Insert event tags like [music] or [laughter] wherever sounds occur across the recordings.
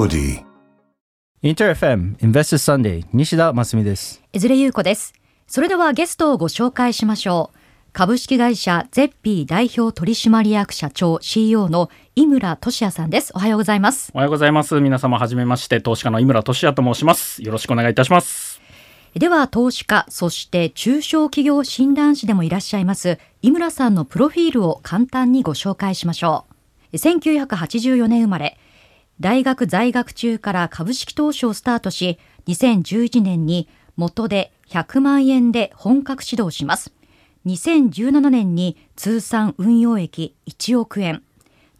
Melody. インター FM Investor Sunday 西田真澄です。江連優子です。それではゲストをご紹介しましょう。株式会社ゼッピー代表取締役社長 CEO の井村俊也さんです。おはようございます。おはようございます。皆様はじめまして、投資家の井村俊也と申します。よろしくお願いいたします。では投資家、そして中小企業診断士でもいらっしゃいます井村さんのプロフィールを簡単にご紹介しましょう。1984年生まれ、大学在学中から株式投資をスタートし、2011年に元で100万円で本格指導します。2017年に通算運用益1億円。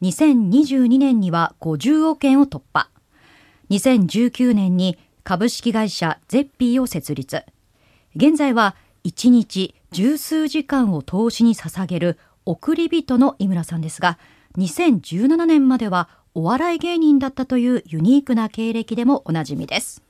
2022年には50億円を突破。2019年に株式会社ゼッピーを設立。現在は1日十数時間を投資に捧げる送り人の井村さんですが、2017年まではお笑い芸人だったというユニークな経歴でもおなじみです。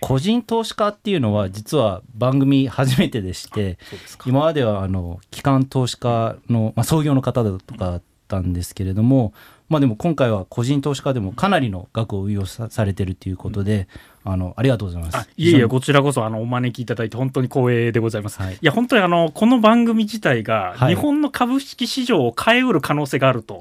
個人投資家っていうのは実は番組初めてでして、今まではあの機関投資家の、まあ、創業の方だとかだったんですけれども、まあでも今回は個人投資家でもかなりの額を運用さされてるということで、あのありがとうございます。あいえいえ、こちらこそあのお招きいただいて本当に光栄でございます。はいい、や、本当にあのこの番組自体がはい日本の株式市場を変えうる可能性があると。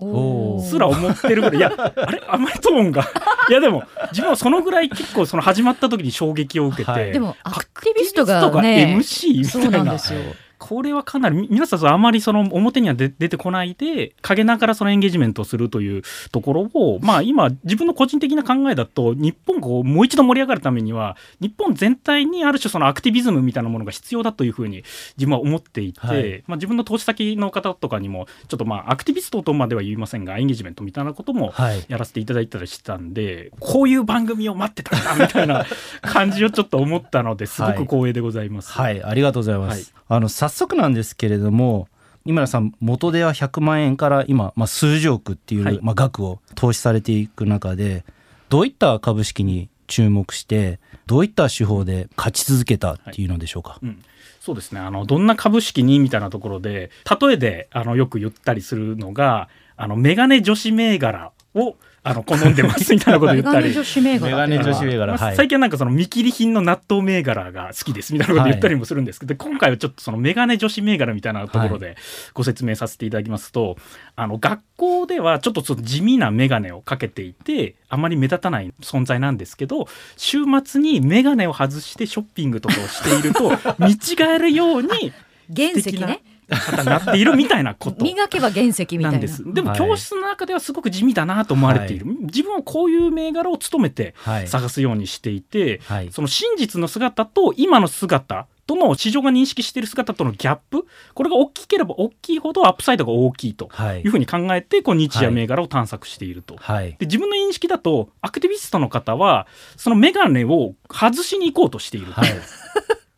すら思ってるぐらい、いや、あれ、あんまりトーンが、[laughs] いや、でも、自分はそのぐらい結構、その始まってに衝撃を受けて、はいでもアクティビストがね、MC みたそいうな。なんですよ。これはかなりみ皆さんあまりその表には出出てこないで陰ながらそのエンゲージメントをするというところをまあ今自分の個人的な考えだと日本がこうもう一度盛り上がるためには日本全体にある種そのアクティビズムみたいなものが必要だというふうに自分は思っていて、はい。まあ、自分の投資先の方とかにもちょっとまあアクティビストとまでは言いませんがエンゲージメントみたいなこともはい。やらせていただいたりしたんでこういう番組を待ってたんだみたいな感じをちょっと思ったのですごく光栄でございます。はい、ありがとうございます。あの早速なんですけれども、井村さん元では100万円から今、まあ、数十億っていう、はい。まあ、額を投資されていく中でどういった株式に注目してどういった手法で勝ち続けたっていうのでしょうか？うん、そうですね。あのどんな株式にみたいなところで例えであのよく言ったりするのがあのメガネ女子銘柄をあの好んでますみたいなこと言ったり。メガネ女子銘柄。最近はなんかその見切り品の納豆銘柄が好きですみたいなこと言ったりもするんですけど、今回はちょっとそのメガネ女子銘柄みたいなところでご説明させていただきますと、あの学校ではちょっとその地味なメガネをかけていてあまり目立たない存在なんですけど週末にメガネを外してショッピングとかをしていると [laughs] 見違えるように原石ね。方になっているみたいなこと。磨けば原石みたな。ないんです。でもはい教室の中ではすごく地味だなと思われている、自分はこういう銘柄を務めてはい。探すようにしていて、はい。その真実の姿と今の姿との市場が認識している姿とのギャップこれが大きければ大きいほどアップサイドが大きいとはい。いうふうに考えてこう日夜銘柄を探索していると。はい。で自分の認識だとアクティビストの方はそのメガネを外しに行こうとしているとはい。いう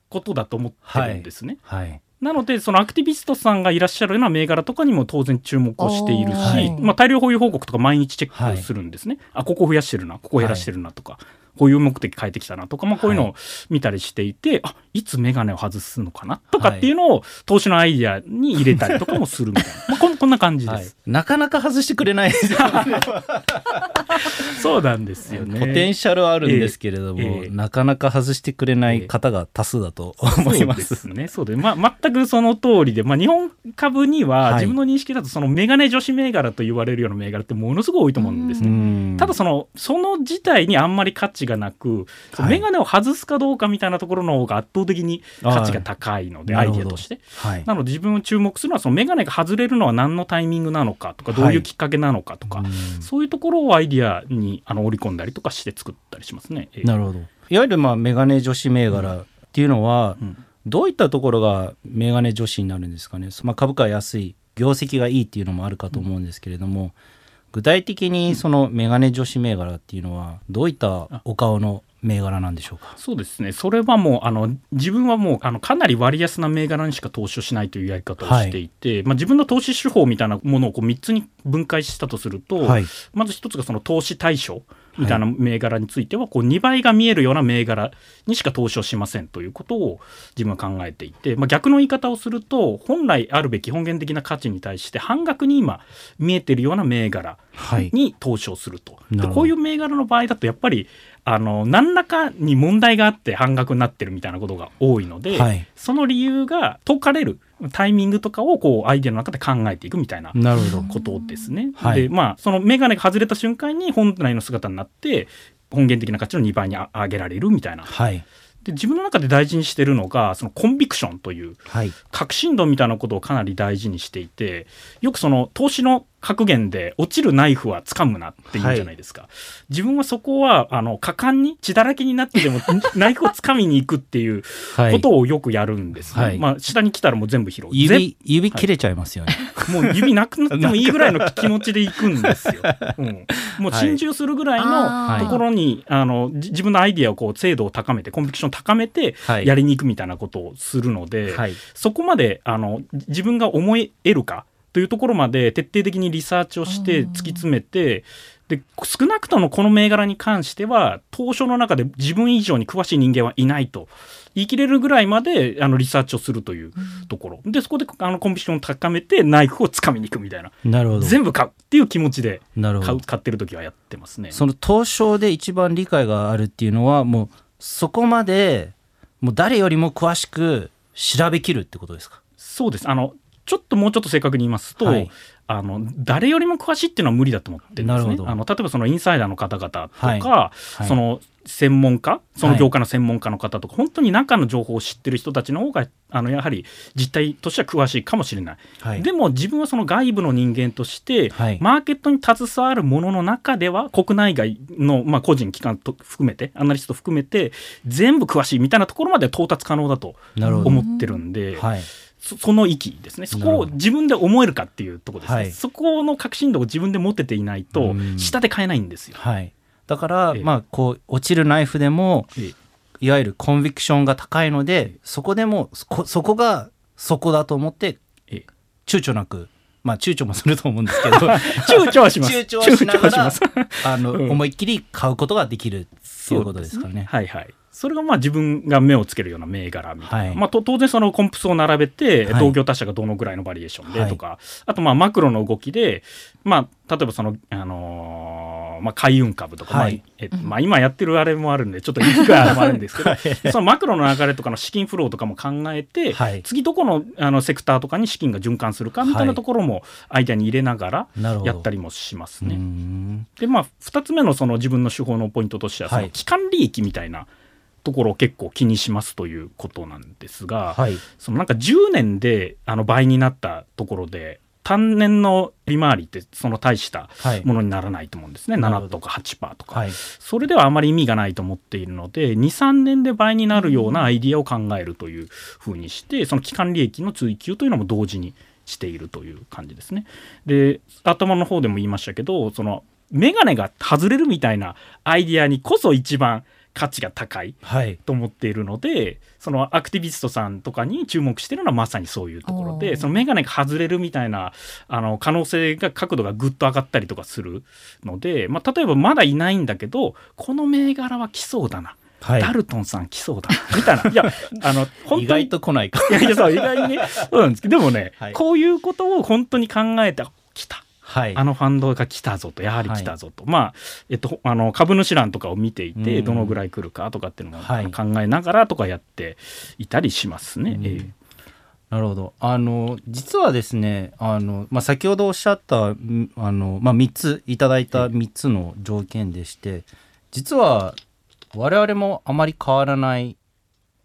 ことだと思ってるんですね。はいなのでそのアクティビストさんがいらっしゃるような銘柄とかにも当然注目をしているし、はい。まあ、大量保有報告とか毎日チェックするんですね、あここ増やしてるなここ減らしてるなとか、保有目的変えてきたなとか、まあ、こういうのを見たりしていて、あいつメガネを外すのかなとかっていうのを投資のアイディアに入れたりとかもするみたいな、[laughs] まあ、こんこんな感じです、はい、なかなか外してくれない [laughs] そうなんですよね。ポテンシャルはあるんですけれども、ええええ。なかなか外してくれない方が多数だと思います。そうですね。そうで、まあ、全くその通りで、まあ、日本株にははい。自分の認識だと、そのメガネ女子銘柄と言われるような銘柄ってものすごい多いと思うんですね。うん。ただその、その自体にあんまり価値がなく、はい。メガネを外すかどうかみたいなところの方が圧倒的に価値が高いので、アイデアとして。はい。なので自分を注目するのは、そのメガネが外れるのは何のタイミングなのかとか、どういうきっかけなのかとか、うん。そういうところをアイデアにあの織り込んだりとかして作ったりしますね。ええ。なるほど。いわゆるまあメガネ女子銘柄っていうのは、うん。どういったところがメガネ女子になるんですかね、まあ、株価は安い業績がいいっていうのもあるかと思うんですけれども、具体的にそのメガネ女子銘柄っていうのはどういったお顔の銘柄なんでしょうか？そうですね、それはもうあの自分はもうあのかなり割安な銘柄にしか投資をしないというやり方をしていて、まあ、自分の投資手法みたいなものをこう3つに分解したとすると、はい。まず1つがその投資対象みたいな銘柄についてはこう2倍が見えるような銘柄にしか投資をしませんということを自分は考えていて、まあ、逆の言い方をすると本来あるべき本源的な価値に対して半額に今見えているような銘柄に投資をすると、なるほど。でこういう銘柄の場合だとやっぱりあの何らかに問題があって半額になってるみたいなことが多いので、はい。その理由が解かれるタイミングとかをこうアイデアの中で考えていくみたいなことですね。はいでまあその眼鏡が外れた瞬間に本来の姿になって本源的な価値の2倍にあ上げられるみたいな。はいで自分の中で大事にしてるのがそのコンビクションというはい確信度みたいなことをかなり大事にしていてよくその投資の格言で落ちるナイフは掴むなって言うじゃないですか、自分はそこはあの果敢に血だらけになってでも [laughs] ナイフを掴みに行くっていうはい。ことをよくやるんですね、はい。まあ下に来たらもう全部拾う。指指切れちゃいますよね、もう指なくなってもいいぐらいの気持ちで行くんですよ。[laughs] うん、もう心中するぐらいのところに、あのじ自分のアイディアをこう精度を高めてコンビクションを高めてはい。やりに行くみたいなことをするので、はい。そこまであのじ自分が思い得るかというところまで徹底的にリサーチをして突き詰めて。で少なくともこの銘柄に関しては当初の中で自分以上に詳しい人間はいないと言い切れるぐらいまであのリサーチをするというところ。でそこであのコンビクションを高めてナイフをつかみに行くみたいな。なるほど。全部買うっていう気持ちで買う買ってる時はやってますね。その東証で一番理解があるっていうのはもうそこまでもう誰よりも詳しく調べきるってことですか？そうです。あのちょっともうちょっと正確に言いますと、はい。あの誰よりも詳しいっていうのは無理だと思ってるんですね。なるほど。あの例えばそのインサイダーの方々とか、はい。はい。その専門家その業界の専門家の方とか、本当に中の情報を知ってる人たちの方があのやはり実態としては詳しいかもしれない。はい。でも自分はその外部の人間として、はい。マーケットに携わるものの中では国内外の、まあ、個人機関と含めてアナリスト含めて全部詳しいみたいなところまで到達可能だと思ってるんで、はいそその域ですね。そこを自分で思えるかっていうところですね、はい。そこの確信度を自分で持てていないとうん。下で買えないんですよ。はい。だから、ええ。まあこう落ちるナイフでもええ。いわゆるコンビクションが高いのでそこでもそこそこがそこだと思ってええ。躊躇なくまあ躊躇もすると思うんですけど [laughs] 躊躇はします。躊躇はしながらあの、うん。思いっきり買うことができるっていうことですからね。はいはい。それがまあ自分が目をつけるような銘柄みたいな、はい。まあ、と当然そのコンプスを並べてはい。同業他社がどのぐらいのバリエーションでとか、あとまあマクロの動きで、まあ、例えばその、あのーまあ、海運株とか、はい。まあえまあ、今やってるあれもあるんでちょっと言いにくいあれもあるんですけど、[laughs] そのマクロの流れとかの資金フローとかも考えて、はい。次どこのあのセクターとかに資金が循環するかみたいなところもアイデアに入れながらやったりもしますね。ん。でまあ2つ目のその自分の手法のポイントとしてはそはい。の期間利益みたいなところを結構気にしますということなんですが、はい。そのなんか10年であの倍になったところで単年の利回りってその大したはい。ものにならないと思うんですね、なるほど。7とか8%とか、はい。それではあまり意味がないと思っているので23年で倍になるようなアイディアを考えるというふうにしてその期間利益の追求というのも同時にしているという感じですね。で頭の方でも言いましたけどそのメガネが外れるみたいなアイディアにこそ一番価値が高いはい。と思っているのでそのアクティビストさんとかに注目してるのはまさにそういうところでそのメガネが外れるみたいなあの可能性が角度がぐっと上がったりとかするので、まあ、例えばまだいないんだけどこの銘柄は来そうだな、はい。ダルトンさん来そうだな。みたいな。いや [laughs] あの本当に意外と来ないか。いやいやそう意外にねそうなんですけど。でもね、はい。こういうことを本当に考えてあ来たはい。あのファンドが来たぞとやはり来たぞと、まあ、えっと、あの株主欄とかを見ていてうん。どのぐらい来るかとかっていうのもはい。考えながらとかやっていたりしますね。うん。ええ。なるほど。あの実はですねあの、まあ、先ほどおっしゃったんあの、まあ、3ついただいた3つの条件でして実は我々もあまり変わらない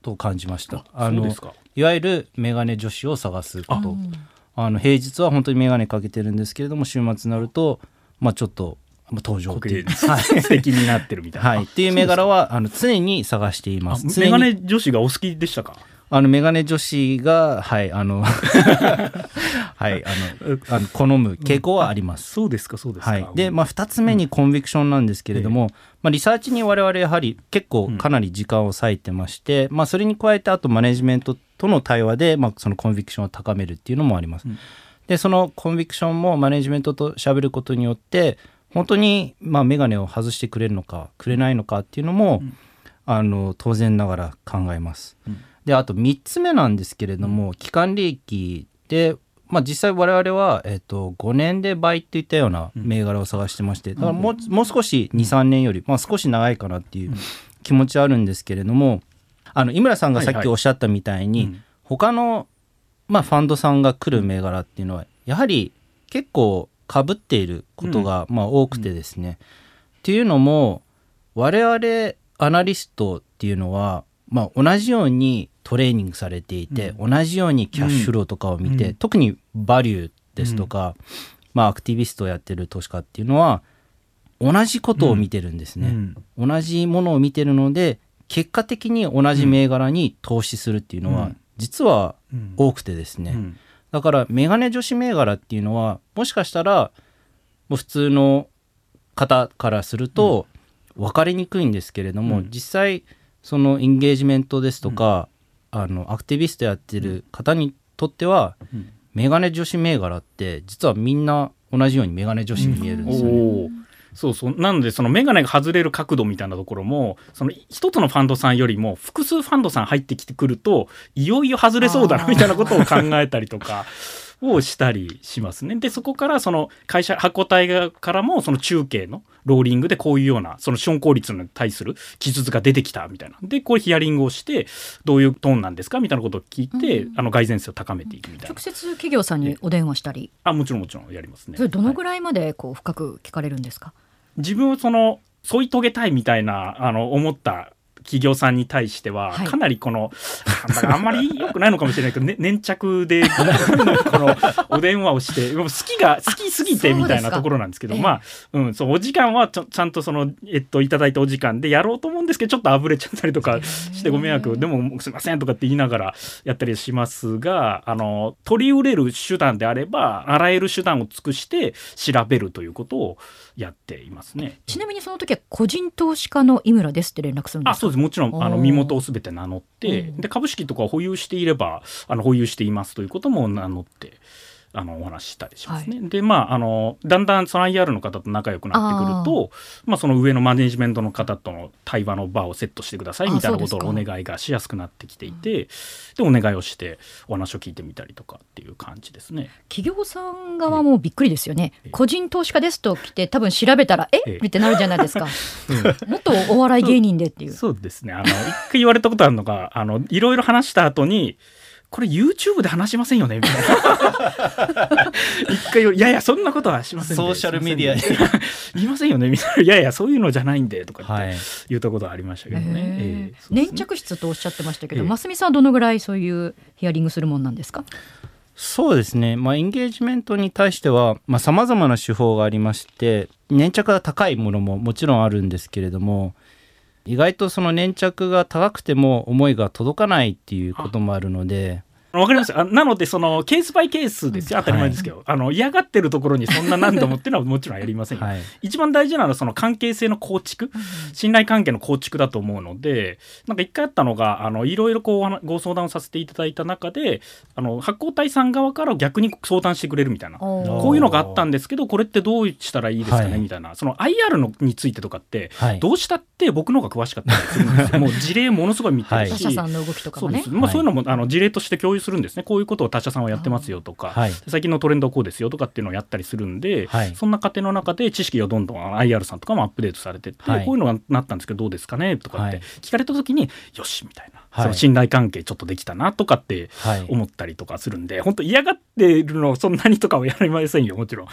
と感じました。あのそうですか。いわゆるメガネ女子を探すこと。うんあの平日は本当にメガネかけてるんですけれども週末になると、まあ、ちょっとまあ登場っていう、はい。素敵になってるみたいな。はい、っていう銘柄はあの常に探しています。あ常に。メガネ女子がお好きでしたか？あのメガネ女子がはいあの [laughs] はいあのあの好む傾向はあります。そうですかそうですか。はい、で、まあ、2つ目にコンビクションなんですけれども、まあ、リサーチに我々やはり結構かなり時間を割いてまして、まあ、それに加えてあとマネジメントとの対話で、まあ、そのコンビクションを高めるっていうのもあります。うんでそのコンビクションもマネジメントと喋ることによって本当にまあ眼鏡を外してくれるのかくれないのかっていうのも、うんあの当然ながら考えます。うんであと3つ目なんですけれども期間利益で、まあ、実際我々は、えっと、5年で倍っていったような銘柄を探してましてだからもうもう少し23年より、まあ、少し長いかなっていう気持ちはあるんですけれどもあの井村さんがさっきおっしゃったみたいに、はいはいうん。他の、まあ、ファンドさんが来る銘柄っていうのはやはり結構かぶっていることが、まあ、多くてですね。っていうのも我々アナリストっていうのは、まあ、同じようにトレーニングされていて、同じようにキャッシュフローとかを見て、うん。特にバリューですとか、まあ、アクティビストをやってる投資家っていうのは同じことを見てるんですね。うん。同じものを見てるので結果的に同じ銘柄に投資するっていうのは、うん。実はうん。多くてですね、うん。だからメガネ女子銘柄っていうのはもしかしたらもう普通の方からすると分かりにくいんですけれども、うん。実際そのエンゲージメントですとか、あのアクティビストやってる方にとっては、うん。メガネ女子銘柄って実はみんな同じようにメガネ女子に見えるんですよね。おー。そうそう。なのでその眼鏡が外れる角度みたいなところもその一つのファンドさんよりも複数ファンドさん入ってきてくるといよいよ外れそうだなみたいなことを考えたりとか [laughs] をしたりしますね。でそこからその会社発行体側からもその中継のローリングでこういうようなその資本効率に対する記述が出てきたみたいな。でこれヒアリングをしてどういうトーンなんですかみたいなことを聞いて、うんあの蓋然性を高めていくみたいな。直接企業さんにお電話したり？あもちろんもちろんやりますね。それどのぐはい。らいまでこう深く聞かれるんですか、自分をその添い遂げたいみたいなあの思った企業さんに対しては、はい。かなりこのあんまり良くないのかもしれないけど、ね、粘着で [laughs] このお電話をして好きが好きすぎてあみたいなところなんですけどええまあ、うん、そうお時間はちゃんとその、えっと、いただいたお時間でやろうと思うんですけどちょっとあぶれちゃったりとかしてご迷惑でもすいませんとかって言いながらやったりしますがあの取り売れる手段であればあらゆる手段を尽くして調べるということをやっていますね。ちなみにその時は個人投資家の井村ですって連絡するんですか？あそうです。もちろんあの身元をすべて名乗ってうん。で株式とかを保有していればあの保有していますということも名乗ってあのお話ししたりしますね。でまああのだんだんその IR の方と仲良くなってくるとまあ、その上のマネジメントの方との対話の場をセットしてくださいあみたいなことをお願いがしやすくなってきていてでお願いをしてお話を聞いてみたりとかっていう感じですね。企業さん側もびっくりですよね、ええ個人投資家ですと来て多分調べたらええ。え？ってなるじゃないですか。[laughs] もっとお笑い芸人でっていう。そうですね。あの、一回言われたことあるのが、あの、いろいろ話した後に、これ YouTube で話しませんよね？みたいな。一回いやいや、そんなことはしませんで。ソーシャルメディアに。言 [laughs] いませんよね？みたいな。いやいや、そういうのじゃないんで、とか言ってはい。言ったことはありましたけどね。粘着質とおっしゃってましたけど、ええ。ますみさんはどのぐらいそういうヒアリングするもんなんですか？そうですね、まあ、エンゲージメントに対してはさまざ、まな手法がありまして粘着が高いものももちろんあるんですけれども意外とその粘着が高くても思いが届かないっていうこともあるのでわかります？あなので、その、ケースバイケースですよ。当たり前ですけど。あの、嫌がってるところにそんな何度もっていうのはもちろんやりません。よ。はい。一番大事なのはその関係性の構築、信頼関係の構築だと思うのでなんか一回あったのがあのいろいろこうご相談をさせていただいた中であの発行体さん側から逆に相談してくれるみたいな。こういうのがあったんですけどこれってどうしたらいいですかね、はい。みたいな。その IR のについてとかってはい。どうしたって僕の方が詳しかったりするんですよ。[laughs] もう事例ものすごい見てるし、他社さんの動きとかもね。そうです、まあ、はいそういうのもあの事例として共有するんですね。こういうことを他社さんはやってますよとか、はい。最近のトレンドはこうですよとかっていうのをやったりするんで、はい。そんな過程の中で知識がどんどん IR さんとかもアップデートされてって、はい。こういうのがなったんですけどどうですかねとかってはい。聞かれた時に、よしみたいな、はいその信頼関係ちょっとできたなとかってはい。思ったりとかするんで本当嫌がってるのそんなにとかはやりませんよもちろん。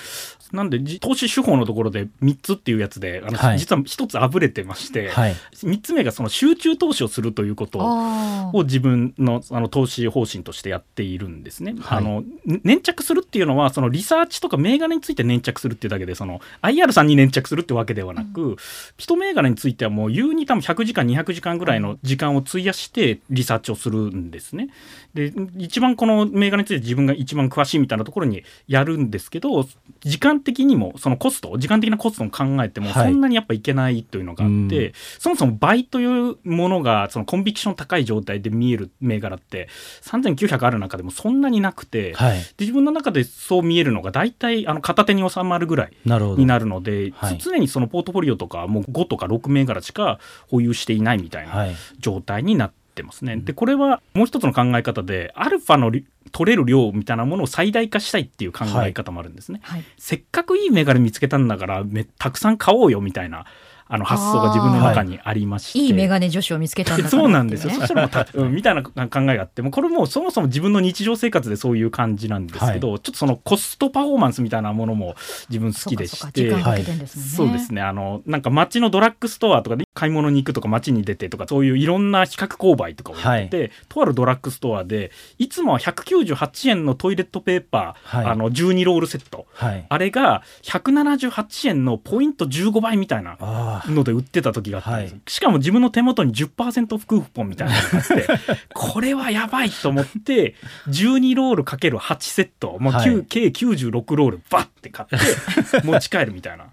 なんでじ投資手法のところで3つっていうやつであの、はい。実は1つあぶれてまして、はい。3つ目がその集中投資をするということを自分のあの投資方針としてやっているんですね。はい。あのね粘着するっていうのはそのリサーチとか銘柄について粘着するっていうだけでその IR さんに粘着するってわけではなく、一銘柄についてはもう優に多分100時間200時間ぐらいの時間を費やしてリサーチをするんですね。で一番この銘柄について自分が一番詳しいみたいなところにやるんですけど時間的にもそのコスト時間的なコストも考えてもはい。そんなにやっぱいけないというのがあって、うん。そもそも倍というものがそのコンビクション高い状態で見える銘柄って3900ある中でもそんなになくて、はい。で自分の中でそう見えるのが大体あの片手に収まるぐらいになるので、はい。常にそのポートフォリオとかもう5とか6銘柄しか保有していないみたいなはい。状態になってってますね。でこれはもう一つの考え方でアルファの取れる量みたいなものを最大化したいっていう考え方もあるんですね。はい、せっかくいいメガネ見つけたんだからめたくさん買おうよみたいなあの発想が自分の中にありまして、い、いメガネ女子を見つけたんだ、ね、[laughs] そうなんですよ。[laughs] そしたらもう、うん、みたいな考えがあってもこれもそもそも自分の日常生活でそういう感じなんですけど、はい、ちょっとそのコストパフォーマンスみたいなものも自分好きでして。そうですね。あのなんか街のドラッグストアとかで買い物に行くとか街に出てとかそういういろんな比較購買とかをやってて、はい、とあるドラッグストアでいつもは198円のトイレットペーパー、はい、あの12ロールセット、あれが178円のポイント15倍みたいなので売ってた時時があったんです、はい、しかも自分の手元に10%クーポンみたいなのがあって [laughs] これはやばいと思って12ロールかける8セット、もう、はい、計96ロールバッて買って [laughs] 持ち帰るみたいな。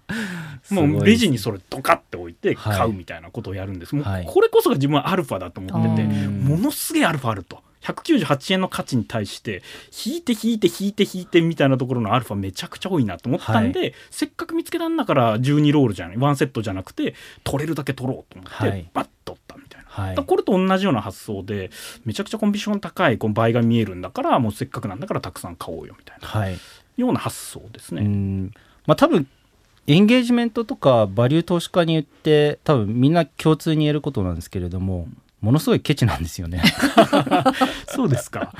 もうレジにそれドカッて置いて買うみたいなことをやるんです、はい、もうこれこそが自分はアルファだと思ってて、ものすげえアルファあると。198円の価値に対して引いて引いて引いて引いてみたいなところのアルファめちゃくちゃ多いなと思ったんで、はい、せっかく見つけたんだから12ロールじゃない1セットじゃなくて取れるだけ取ろうと思って、はい、バッと取ったみたいな、はい、これと同じような発想でめちゃくちゃコンビション高いこの倍が見えるんだからもうせっかくなんだからたくさん買おうよみたいな、はい、ような発想ですね。まあ、多分エンゲージメントとかバリュー投資家に言って多分みんな共通に言えることなんですけれども、ものすごいケチなんですよね。[laughs] そうですか。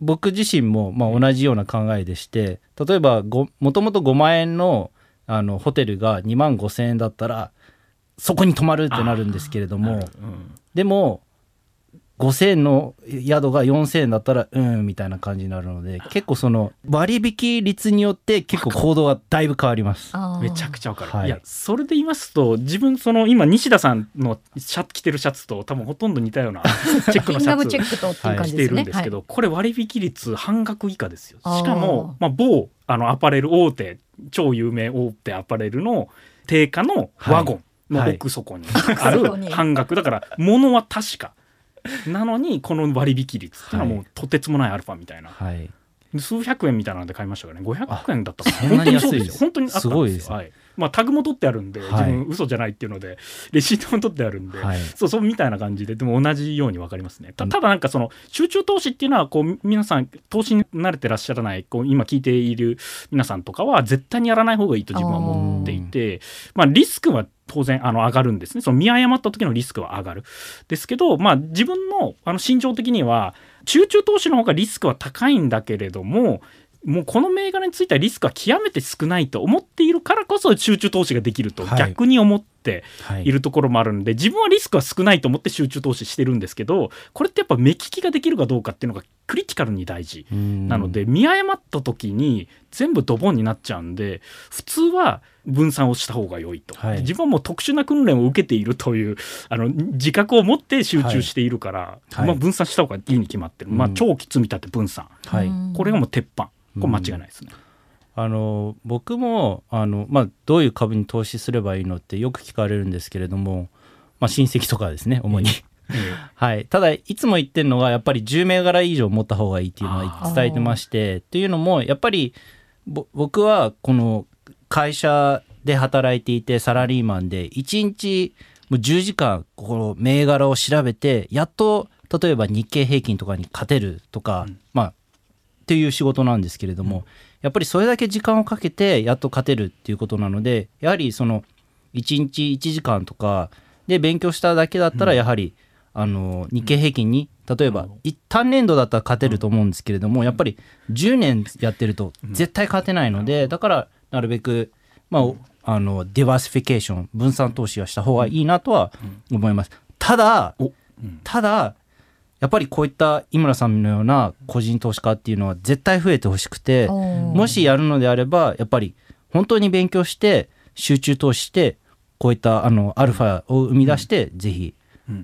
僕自身もまあ同じような考えでして例えばもともと5万円のあのホテルが2万5千円だったらそこに泊まるってなるんですけれども、うん、でも5000円の宿が4000円だったらうんみたいな感じになるので結構その割引率によって結構行動がだいぶ変わります。めちゃくちゃわかる、はい、いやそれで言いますと自分その今西田さんのシャ着てるシャツと多分ほとんど似たような [laughs] チェックのシャツ着てるんですけど、はい、これ割引率半額以下ですよ。しかも、まあ、某あのアパレル大手超有名大手アパレルの定価のワゴンの奥底にある半額、だから物は確かなのにこの割引率っていうのはもうとてつもないアルファみたいな、はい、数百円みたいなので買いましたからね。500円だったから本当に安いです本当にあったんですよ。はいまあ、タグも取ってあるんで、自分嘘じゃないっていうので、レシートも取ってあるんで、はい、そうそうみたいな感じで、でも同じように分かりますね。たただなんかその集中投資っていうのは、こう皆さん、投資に慣れてらっしゃらない、こう今聞いている皆さんとかは、絶対にやらない方がいいと自分は思っていて、まあ、リスクは当然あの上がるんですね。その見誤った時のリスクは上がる。ですけど、まあ、自分のあの心情的には、集中投資の方がリスクは高いんだけれども、もうこの銘柄についてはリスクは極めて少ないと思っているからこそ集中投資ができると逆に思ってい。るところもあるんで、自分はリスクは少ないと思って集中投資してるんですけどこれってやっぱ目利きができるかどうかっていうのがクリティカルに大事なので見誤った時に全部ドボンになっちゃうんで普通は分散をした方が良いと、はい、自分はもう特殊な訓練を受けているというあの自覚を持って集中しているから、はい、まあ、分散した方がいいに決まってる、まあ、長期積み立て分散、これがもう鉄板。これ間違いないですね。あの僕もあの、まあ、どういう株に投資すればいいのってよく聞かれるんですけれども、まあ、親戚とかですね主に。[laughs] はい、ただいつも言ってるのがやっぱり10銘柄以上持った方がいいっていうのは伝えてましてっていうのもやっぱり僕はこの会社で働いていてサラリーマンで1日もう10時間この銘柄を調べてやっと例えば日経平均とかに勝てるとか、うん、まあっていう仕事なんですけれども、やっぱりそれだけ時間をかけてやっと勝てるっていうことなのでやはりその1日1時間とかで勉強しただけだったらやはり、あの日経平均に例えば単年度だったら勝てると思うんですけれどもやっぱり10年やってると絶対勝てないのでだからなるべくまああの diversification 分散投資はした方がいいなとは思います。ただただやっぱりこういった井村さんのような個人投資家っていうのは絶対増えてほしくてもしやるのであればやっぱり本当に勉強して集中投資してこういったあのアルファを生み出して、ぜひ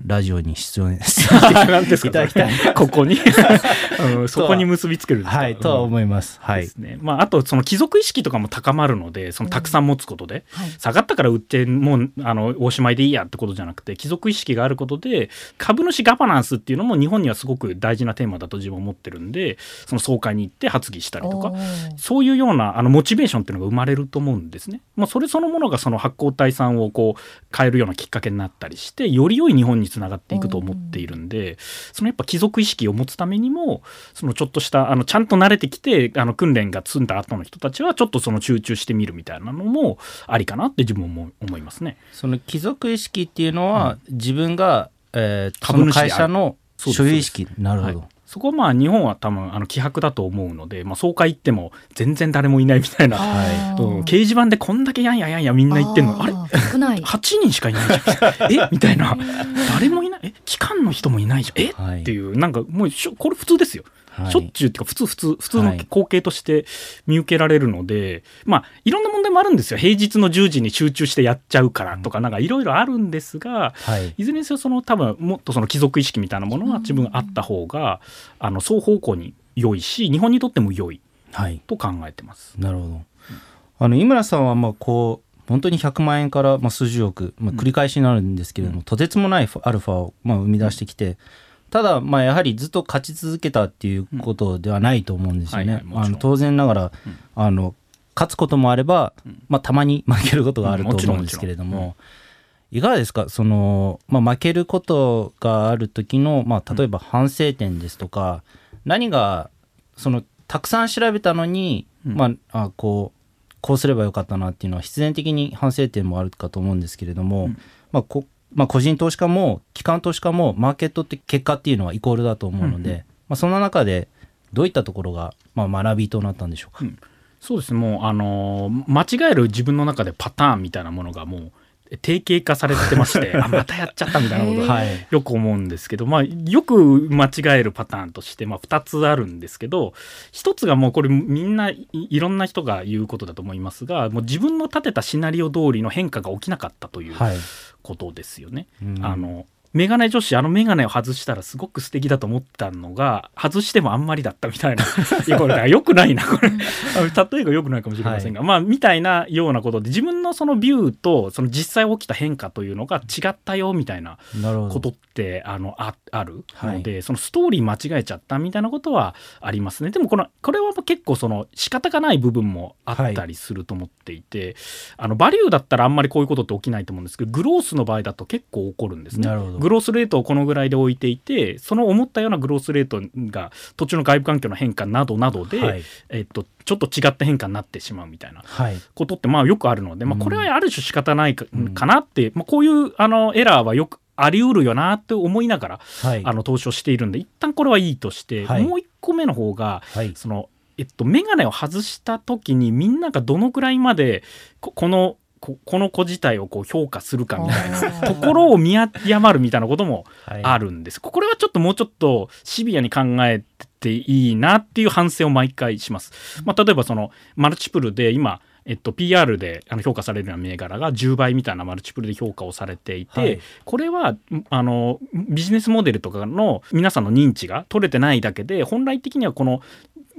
ラジオに出演していただきたい。ここに？[laughs] うん、そこに結びつけるはい、とは思います。はい。ですね。まあ、あと、その貴族意識とかも高まるので、そのたくさん持つことで、うんはい、下がったから売って、もう、あの、おしまいでいいやってことじゃなくて、貴族意識があることで、株主ガバナンスっていうのも日本にはすごく大事なテーマだと自分は思ってるんで、その総会に行って発議したりとか、そういうような、あの、モチベーションっていうのが生まれると思うんですね。まあ、それそのものがその発行体さんをこう、変えるようなきっかけになったりして、より良い日本本につながっていくと思っているんでそのやっぱ貴族意識を持つためにもそのちょっとしたあのちゃんと慣れてきてあの訓練が積んだ後の人たちはちょっとその集中してみるみたいなのもありかなって自分も思いますね。その貴族意識っていうのは、自分が、えー、その会社の所有意識。なるほど、はいそこはまあ日本は多分あの希薄だと思うので、まあ、総会行っても全然誰もいないみたいな、はい、うん、掲示板でこんだけやんややんやみんな言ってんの。あれ？8人しかいないじゃん。え？[laughs] みたいな。誰もいない。え？機関の人もいないじゃん。え、はい、っていう。なんかもうこれ普通ですよはい、しょっちゅうっていうか普通普通普通の光景として見受けられるので、はい、まあいろんな問題もあるんですよ。平日の10時に集中してやっちゃうからとかなんかいろいろあるんですが、はい、いずれにせよその多分もっとその貴族意識みたいなものは自分があった方が、あの双方向に良いし日本にとっても良いと考えてます。なるほど。あの井村さんはまあこう本当に100万円からまあ数十億、まあ、繰り返しになるんですけれども、うん、とてつもないアルファをまあ生み出してきて、ただ、まあ、やはりずっと勝ち続けたっていうことではないと思うんですよね。あの当然ながら、うん、あの勝つこともあれば、まあ、たまに負けることがあると思うんですけれども、いかがですか？その、まあ、負けることがある時の、まあ、例えば反省点ですとか、何がそのたくさん調べたのに、まあ、あこうこうすればよかったなっていうのは必然的に反省点もあるかと思うんですけれども、まあ、こまあ、個人投資家も機関投資家もマーケットって結果っていうのはイコールだと思うので、うんうん、まあ、その中でどういったところが、まあ、学びとなったんでしょうか、うん、そうですもうあの間違える自分の中でパターンみたいなものがもう定型化されてまして [laughs] あまたやっちゃったみたいなことがよく思うんですけど、まあ、よく間違えるパターンとして、まあ、2つあるんですけど1つがもうこれみんないろんな人が言うことだと思いますがもう自分の立てたシナリオ通りの変化が起きなかったということですよね。はい、あのメガネ女子あのメガネを外したらすごく素敵だと思ったのが外してもあんまりだったみたいないやこれよくないなこれ。例えがよくないかもしれませんが、はい、まあみたいなようなことで自分のそのビューとその実際起きた変化というのが違ったよみたいなことってあのああるので、はい、そのストーリー間違えちゃったみたいなことはありますね。でもこのこれは結構その仕方がない部分もあったりすると思っていて、はい、あのバリューだったらあんまりこういうことって起きないと思うんですけどグロースの場合だと結構起こるんですね。グロースレートをこのぐらいで置いていてその思ったようなグロースレートが土地の外部環境の変化などなどで、はい、えっと、ちょっと違った変化になってしまうみたいなことってまあよくあるので、まあ、これはある種仕方ないか,、なって、まあ、こういうあのエラーはよくあり得るよなって思いながら、はい、あの投資をしているんで一旦これはいいとして、はい、もう一個目の方が、はい、そのえっと、眼鏡を外した時にみんながどのくらいまでこのこの子自体をこう評価するかみたいなところを見誤るみたいなこともあるんです。はい、これはちょっともうちょっとシビアに考えていいなっていう反省を毎回します。まあ、例えばそのマルチプルで今えっと、PR であの評価されるような銘柄が10倍みたいなマルチプルで評価をされていて、はい、これはあのビジネスモデルとかの皆さんの認知が取れてないだけで本来的にはこの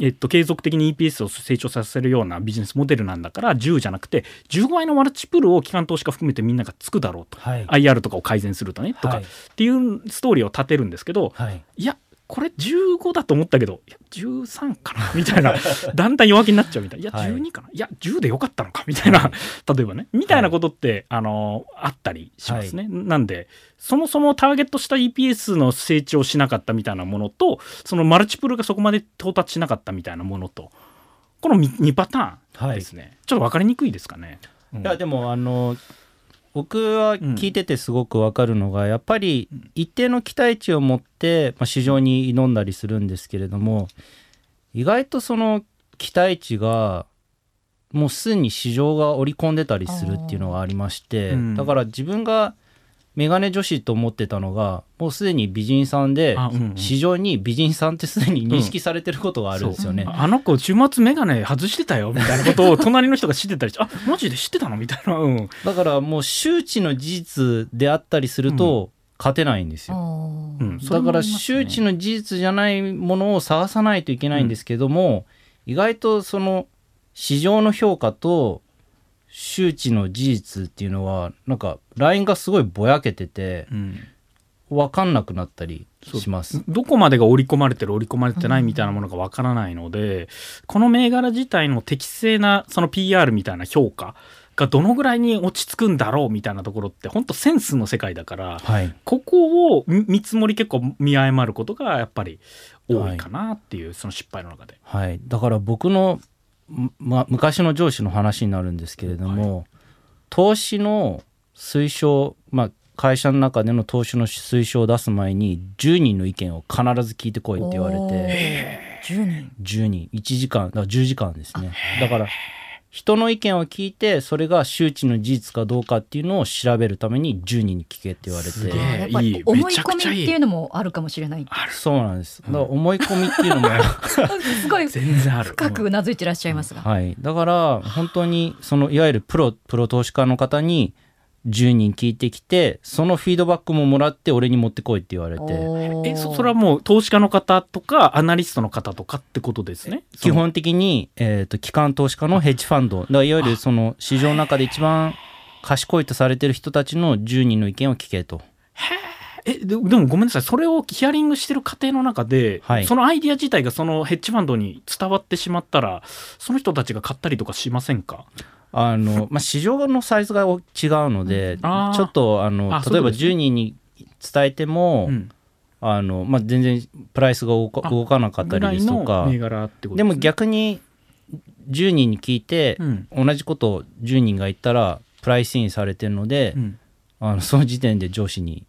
えっと、継続的に EPS を成長させるようなビジネスモデルなんだから10じゃなくて15倍のマルチプルを機関投資家含めてみんながつくだろうと、はい、IR とかを改善するとねとか、っていうストーリーを立てるんですけど、はい、いやこれ15だと思ったけどいや13かな？[laughs] みたいなだんだん弱気になっちゃうみたいな。いや12かな、はい、いや10でよかったのか？みたいな例えばね。みたいなことって、あのあったりしますね。なんでそもそもターゲットした EPS の成長しなかったみたいなものとそのマルチプルがそこまで到達しなかったみたいなものとこの 2, 2パターンですね、はい、ちょっと分かりにくいですかね。うん、いやでもあの僕は聞いててすごく分かるのが、うん、やっぱり一定の期待値を持って、まあ、市場に挑んだりするんですけれども意外とその期待値がもうすでに市場が織り込んでたりするっていうのがありまして、だから自分がメガネ女子と思ってたのがもうすでに美人さんで、うんうん、市場に美人さんってすでに認識されてることがあるんですよね、うん、あの子週末メガネ外してたよみたいなことを隣の人が知ってたりして [laughs] あマジで知ってたの？みたいな、うん、だからもう周知の事実であったりすると、勝てないんですよ、うん、だから周知の事実じゃないものを探さないといけないんですけども、意外とその市場の評価と周知の事実っていうのはなんかラインがすごいぼやけてて、うん、分かんなくなったりします。どこまでが織り込まれてる織り込まれてないみたいなものが分からないので、うん、この銘柄自体の適正なその PR みたいな評価がどのぐらいに落ち着くんだろうみたいなところって本当センスの世界だから、はい。ここを見見積もり結構見誤ることがやっぱり多いかなっていう、その失敗の中で。はい、だから僕の、ま、昔の上司の話になるんですけれども、投資の推奨、まあ、会社の中での投資の推奨を出す前に10人の意見を必ず聞いてこいって言われて10人。10人。1時間。だから10時間ですね。だから人の意見を聞いてそれが周知の事実かどうかっていうのを調べるために10人に聞けって言われすげえてやっぱいい。り思い込みっていうのもあるかもしれない。あるそうなんです。だから思い込みっていうのも [laughs] す。ごい全然ある。深くうなずいてらっしゃいますが、はい、だから本当にそのいわゆるプロプロ投資家の方に10人聞いてきてそのフィードバックももらって俺に持ってこいって言われて。えそそれはもう投資家の方とかアナリストの方とかってことですね？基本的に、えー、と機関投資家のヘッジファンド。だいわゆるその市場の中で一番賢いとされてる人たちの10人の意見を聞けと。えででもごめんなさい。それをヒアリングしてる過程の中で、はい。そのアイディア自体がそのヘッジファンドに伝わってしまったらその人たちが買ったりとかしませんか？あのまあ、市場のサイズが違うので、ちょっとあの例えばあそういうことですね。10人に伝えても、うん。あのまあ、全然プライスが動かなかったりですとか銘柄ってことでもね。逆に10人に聞いて、うん。同じことを10人が言ったらプライスインされてるので、うん。あのその時点で上司に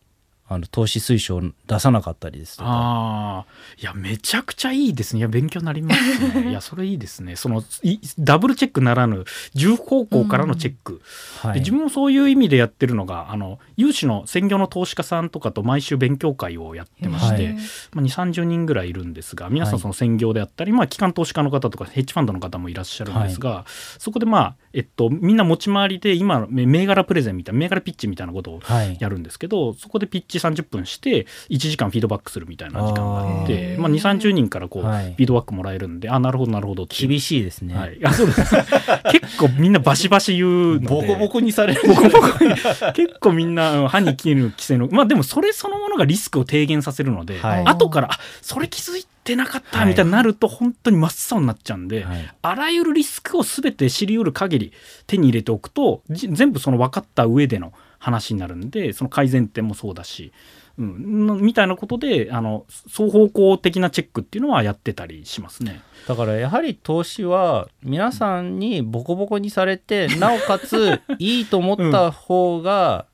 あの投資推奨を出さなかったりですとか。ああいやめちゃくちゃいいですね。いや勉強になりますね。[laughs] いやそれいいですね。そのいダブルチェックならぬ重方向からのチェック、はい。で自分もそういう意味でやってるのがあの有志の専業の投資家さんとかと毎週勉強会をやってまして、はい。まあ、2 3 0人ぐらいいるんですが皆さはい。んその専業であったり、まあ、機関投資家の方とかヘッジファンドの方もいらっしゃるんですが、そこでまあ、えっと、みんな持ち回りで今の銘銘柄プレゼンみたいな銘柄ピッチみたいなことをはい。やるんですけどそこでピッチ30分して1時間フィードバックするみたいな時間があっあてー。まあ、2 3 0人からこう、はい。フィードバックもらえるんであなるほどなるほど厳しいですね、はい、あそうです。[laughs] 結構みんなバシバシ言うので。ボコボコにされる。ボコボコに。結構みんなうん歯に切る規制のまあでもそれそのものがリスクを低減させるので、はい。後からあそれ気づいてなかったはい。みたいになると本当に真っ青になっちゃうんで、はい。あらゆるリスクを全て知り得る限り手に入れておくとじ全部その分かった上での話になるんでその改善点もそうだし、うん、のみたいなことであの双方向的なチェックっていうのはやってたりしますね。だからやはり投資は皆さんにボコボコにされてなおかついいと思った方が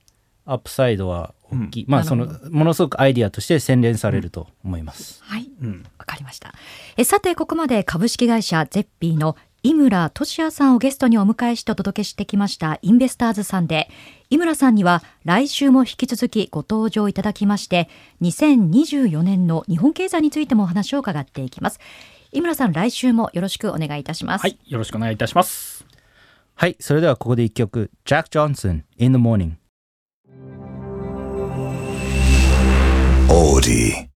アップサイドは大きい、まあそのものすごくアイディアとして洗練されると思います、はい。うん。わかりました。えさてここまで株式会社ゼッピーの井村俊也さんをゲストにお迎えしてお届けしてきましたインベスターズさんで井村さんには来週も引き続きご登場いただきまして2024年の日本経済についてもお話を伺っていきます井村さん来週もよろしくお願いいたします、はい、よろしくお願いいたします。はいそれではここで一曲 Jack Johnson In the Morning Audi.